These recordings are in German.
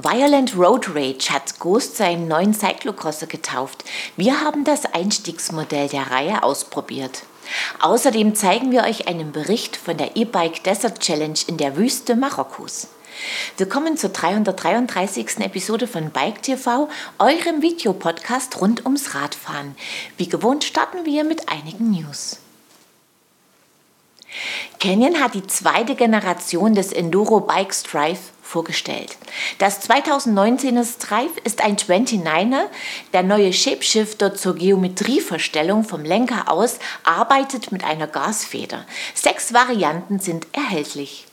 Violent Road Rage hat Ghost seinen neuen Cyclocrosser getauft. Wir haben das Einstiegsmodell der Reihe ausprobiert. Außerdem zeigen wir euch einen Bericht von der E-Bike Desert Challenge in der Wüste Marokkos. Willkommen zur 333. Episode von Bike TV, eurem Videopodcast rund ums Radfahren. Wie gewohnt starten wir mit einigen News. Canyon hat die zweite Generation des Enduro Bike Strive vorgestellt. Das 2019er Strive ist ein 29er. Der neue Shapeshifter zur Geometrieverstellung vom Lenker aus arbeitet mit einer Gasfeder. Sechs Varianten sind erhältlich.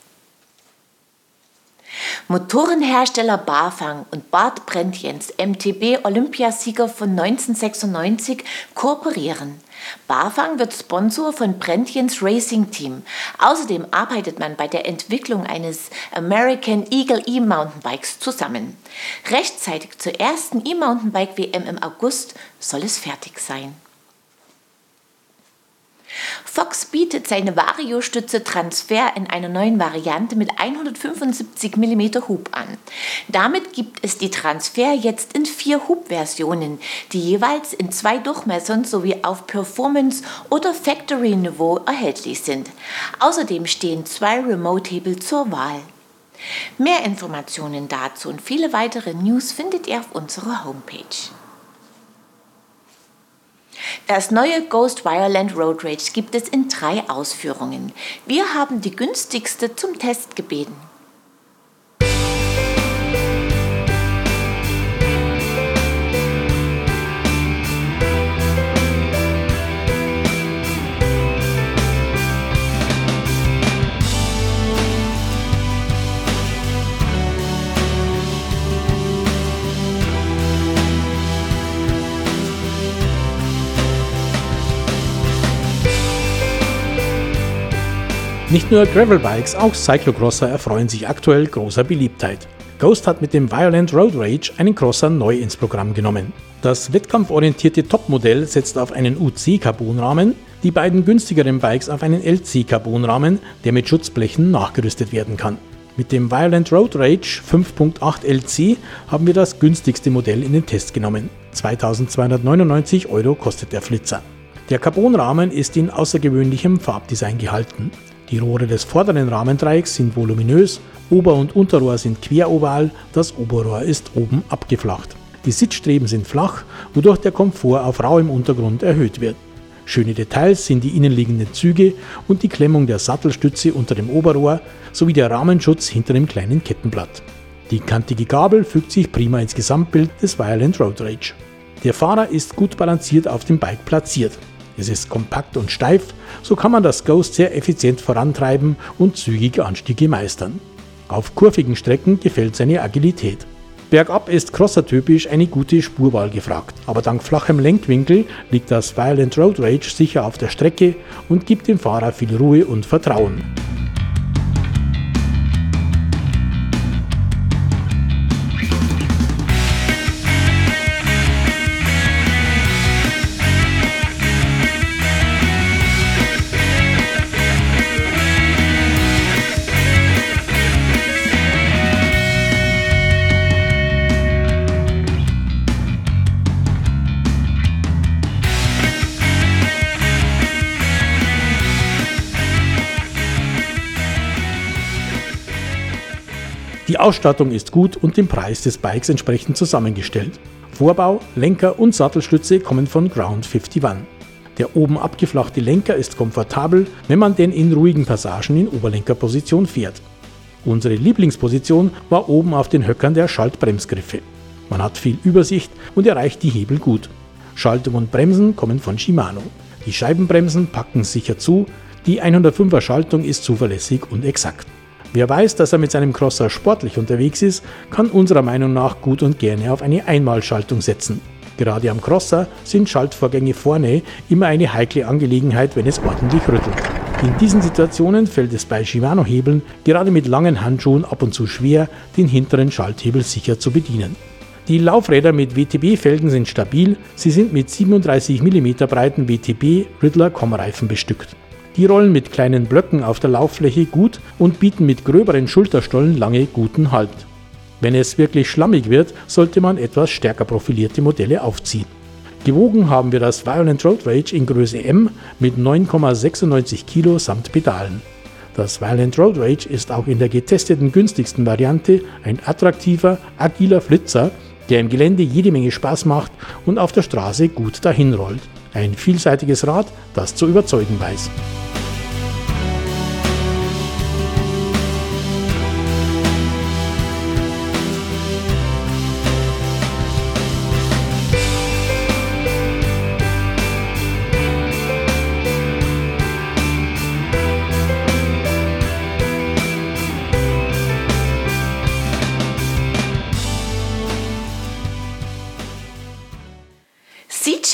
Motorenhersteller Bafang und Bart Brentjens, MTB Olympiasieger von 1996, kooperieren. Bafang wird Sponsor von Brentjens Racing Team. Außerdem arbeitet man bei der Entwicklung eines American Eagle E-Mountainbikes zusammen. Rechtzeitig zur ersten E-Mountainbike WM im August soll es fertig sein. Fox bietet seine Vario-Stütze Transfer in einer neuen Variante mit 175 mm Hub an. Damit gibt es die Transfer jetzt in vier Hubversionen, die jeweils in zwei Durchmessern sowie auf Performance- oder Factory-Niveau erhältlich sind. Außerdem stehen zwei Remote-Hebel zur Wahl. Mehr Informationen dazu und viele weitere News findet ihr auf unserer Homepage. Das neue Ghost Violent Road Rage gibt es in drei Ausführungen. Wir haben die günstigste zum Test gebeten. Nicht nur Gravelbikes, auch Cyclocrosser erfreuen sich aktuell großer Beliebtheit. Ghost hat mit dem Violent Road Rage einen Crosser neu ins Programm genommen. Das wettkampforientierte Topmodell setzt auf einen UC-Carbonrahmen, die beiden günstigeren Bikes auf einen LC-Carbonrahmen, der mit Schutzblechen nachgerüstet werden kann. Mit dem Violent Road Rage 5.8 LC haben wir das günstigste Modell in den Test genommen. 2299 Euro kostet der Flitzer. Der Carbonrahmen ist in außergewöhnlichem Farbdesign gehalten. Die Rohre des vorderen Rahmendreiecks sind voluminös, Ober- und Unterrohr sind queroval, das Oberrohr ist oben abgeflacht. Die Sitzstreben sind flach, wodurch der Komfort auf rauem Untergrund erhöht wird. Schöne Details sind die innenliegenden Züge und die Klemmung der Sattelstütze unter dem Oberrohr sowie der Rahmenschutz hinter dem kleinen Kettenblatt. Die kantige Gabel fügt sich prima ins Gesamtbild des Violent Road Rage. Der Fahrer ist gut balanciert auf dem Bike platziert. Es ist kompakt und steif, so kann man das Ghost sehr effizient vorantreiben und zügige Anstiege meistern. Auf kurvigen Strecken gefällt seine Agilität. Bergab ist crosser-typisch eine gute Spurwahl gefragt, aber dank flachem Lenkwinkel liegt das Violent Road Rage sicher auf der Strecke und gibt dem Fahrer viel Ruhe und Vertrauen. Die Ausstattung ist gut und dem Preis des Bikes entsprechend zusammengestellt. Vorbau, Lenker und Sattelstütze kommen von Ground 51. Der oben abgeflachte Lenker ist komfortabel, wenn man denn in ruhigen Passagen in Oberlenkerposition fährt. Unsere Lieblingsposition war oben auf den Höckern der Schaltbremsgriffe. Man hat viel Übersicht und erreicht die Hebel gut. Schaltung und Bremsen kommen von Shimano. Die Scheibenbremsen packen sicher zu, die 105er Schaltung ist zuverlässig und exakt. Wer weiß, dass er mit seinem Crosser sportlich unterwegs ist, kann unserer Meinung nach gut und gerne auf eine Einmalschaltung setzen. Gerade am Crosser sind Schaltvorgänge vorne immer eine heikle Angelegenheit, wenn es ordentlich rüttelt. In diesen Situationen fällt es bei Shimano-Hebeln gerade mit langen Handschuhen ab und zu schwer, den hinteren Schalthebel sicher zu bedienen. Die Laufräder mit WTB-Felgen sind stabil, sie sind mit 37 mm breiten WTB Riddler Kommreifen bestückt. Die rollen mit kleinen Blöcken auf der Lauffläche gut und bieten mit gröberen Schulterstollen lange guten Halt. Wenn es wirklich schlammig wird, sollte man etwas stärker profilierte Modelle aufziehen. Gewogen haben wir das Violent Road Rage in Größe M mit 9,96 Kilo samt Pedalen. Das Violent Road Rage ist auch in der getesteten günstigsten Variante ein attraktiver, agiler Flitzer, der im Gelände jede Menge Spaß macht und auf der Straße gut dahinrollt. Ein vielseitiges Rad, das zu überzeugen weiß.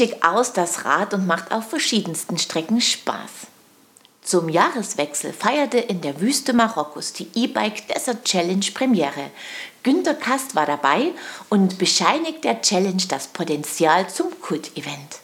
Schick aus, das Rad, und macht auf verschiedensten Strecken Spaß. Zum Jahreswechsel feierte in der Wüste Marokkos die E-Bike Desert Challenge Premiere. Günter Kast war dabei und bescheinigt der Challenge das Potenzial zum Kult-Event.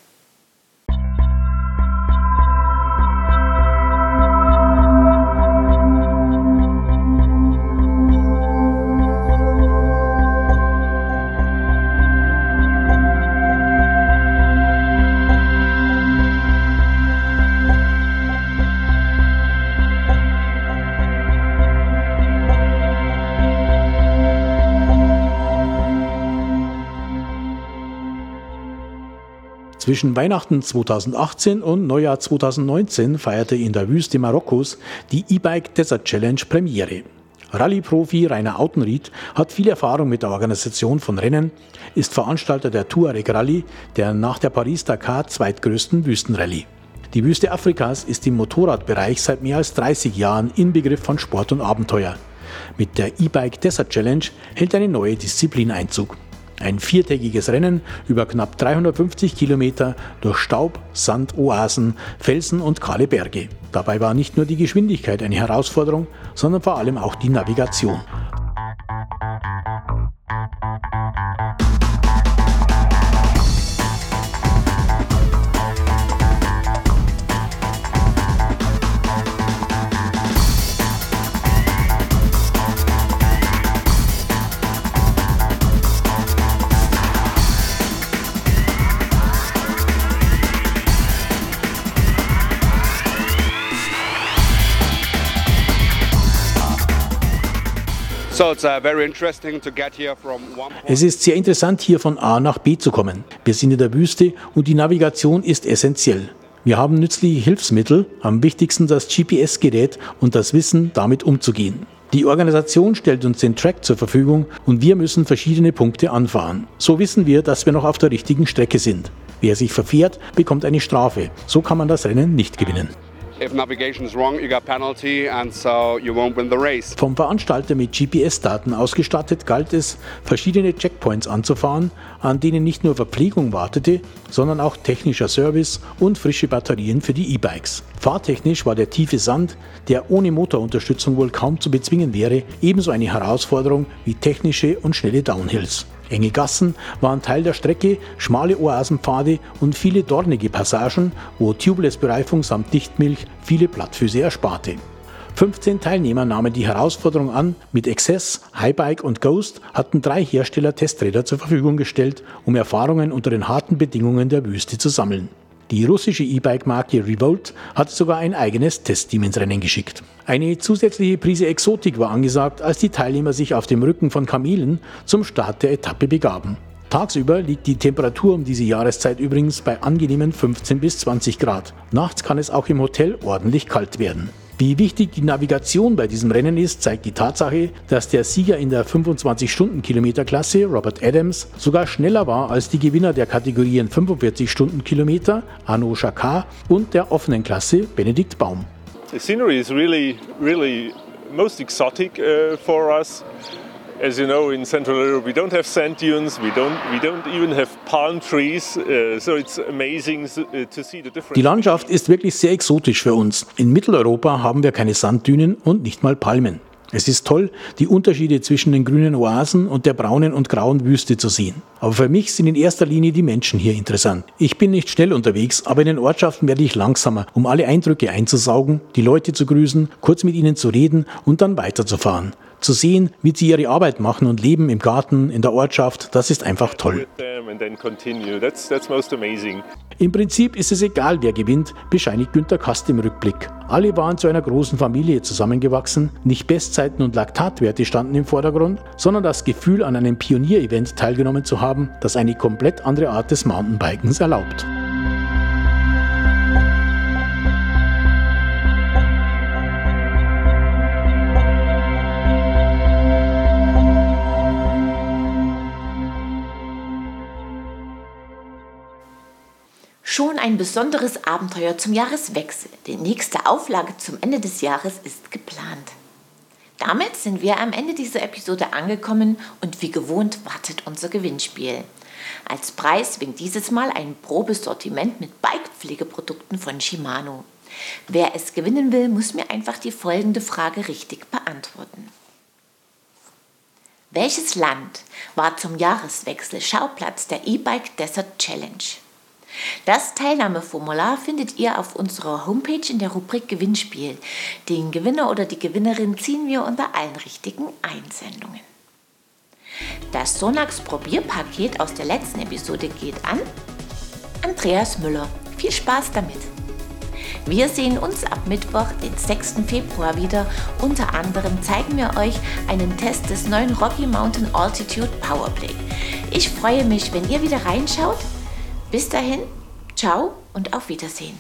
Zwischen Weihnachten 2018 und Neujahr 2019 feierte in der Wüste Marokkos die E-Bike Desert Challenge Premiere. Rallye-Profi Rainer Autenried hat viel Erfahrung mit der Organisation von Rennen, ist Veranstalter der Tuareg Rallye, der nach der Paris-Dakar zweitgrößten Wüstenrallye. Die Wüste Afrikas ist im Motorradbereich seit mehr als 30 Jahren Inbegriff von Sport und Abenteuer. Mit der E-Bike Desert Challenge hält eine neue Disziplin Einzug. Ein viertägiges Rennen über knapp 350 Kilometer durch Staub, Sand, Oasen, Felsen und kahle Berge. Dabei war nicht nur die Geschwindigkeit eine Herausforderung, sondern vor allem auch die Navigation. Es ist sehr interessant, hier von A nach B zu kommen. Wir sind in der Wüste und die Navigation ist essentiell. Wir haben nützliche Hilfsmittel, am wichtigsten das GPS-Gerät und das Wissen, damit umzugehen. Die Organisation stellt uns den Track zur Verfügung und wir müssen verschiedene Punkte anfahren. So wissen wir, dass wir noch auf der richtigen Strecke sind. Wer sich verfährt, bekommt eine Strafe. So kann man das Rennen nicht gewinnen. If navigation is wrong, you got penalty and so you won't win the race. Vom Veranstalter mit GPS-Daten ausgestattet galt es, verschiedene Checkpoints anzufahren, an denen nicht nur Verpflegung wartete, sondern auch technischer Service und frische Batterien für die E-Bikes. Fahrtechnisch war der tiefe Sand, der ohne Motorunterstützung wohl kaum zu bezwingen wäre, ebenso eine Herausforderung wie technische und schnelle Downhills. Enge Gassen waren Teil der Strecke, schmale Oasenpfade und viele dornige Passagen, wo Tubeless-Bereifung samt Dichtmilch viele Plattfüße ersparte. 15 Teilnehmer nahmen die Herausforderung an. Mit Excess, Highbike und Ghost hatten drei Hersteller Testräder zur Verfügung gestellt, um Erfahrungen unter den harten Bedingungen der Wüste zu sammeln. Die russische E-Bike-Marke Revolt hat sogar ein eigenes Testteam ins Rennen geschickt. Eine zusätzliche Prise Exotik war angesagt, als die Teilnehmer sich auf dem Rücken von Kamelen zum Start der Etappe begaben. Tagsüber liegt die Temperatur um diese Jahreszeit übrigens bei angenehmen 15 bis 20 Grad. Nachts kann es auch im Hotel ordentlich kalt werden. Wie wichtig die Navigation bei diesem Rennen ist, zeigt die Tatsache, dass der Sieger in der 25-Stunden-Kilometer-Klasse, Robert Adams, sogar schneller war als die Gewinner der Kategorien 45-Stunden-Kilometer, Arno Chakar, und der offenen Klasse, Benedikt Baum. The scenery is really, really most exotic uh, for us. As you know, in Central Europe we don't have sand dunes, we don't, we don't even have palm trees, uh, so it's amazing uh, to see the difference. Die Landschaft ist wirklich sehr exotisch für uns. In Mitteleuropa haben wir keine Sanddünen und nicht mal Palmen. Es ist toll, die Unterschiede zwischen den grünen Oasen und der braunen und grauen Wüste zu sehen. Aber für mich sind in erster Linie die Menschen hier interessant. Ich bin nicht schnell unterwegs, aber in den Ortschaften werde ich langsamer, um alle Eindrücke einzusaugen, die Leute zu grüßen, kurz mit ihnen zu reden und dann weiterzufahren. Zu sehen, wie sie ihre Arbeit machen und leben im Garten, in der Ortschaft, das ist einfach toll. Im Prinzip ist es egal, wer gewinnt, bescheinigt Günter Kast im Rückblick. Alle waren zu einer großen Familie zusammengewachsen, nicht Bestzeiten und Laktatwerte standen im Vordergrund, sondern das Gefühl, an einem Pionierevent teilgenommen zu haben, das eine komplett andere Art des Mountainbikens erlaubt. Schon ein besonderes Abenteuer zum Jahreswechsel. Die nächste Auflage zum Ende des Jahres ist geplant. Damit sind wir am Ende dieser Episode angekommen und wie gewohnt wartet unser Gewinnspiel. Als Preis winkt dieses Mal ein Probesortiment mit Bikepflegeprodukten von Shimano. Wer es gewinnen will, muss mir einfach die folgende Frage richtig beantworten. Welches Land war zum Jahreswechsel Schauplatz der E-Bike Desert Challenge? Das Teilnahmeformular findet ihr auf unserer Homepage in der Rubrik Gewinnspiel. Den Gewinner oder die Gewinnerin ziehen wir unter allen richtigen Einsendungen. Das Sonax Probierpaket aus der letzten Episode geht an Andreas Müller. Viel Spaß damit! Wir sehen uns ab Mittwoch, den 6. Februar wieder. Unter anderem zeigen wir euch einen Test des neuen Rocky Mountain Altitude Powerplay. Ich freue mich, wenn ihr wieder reinschaut bis dahin, ciao und auf Wiedersehen.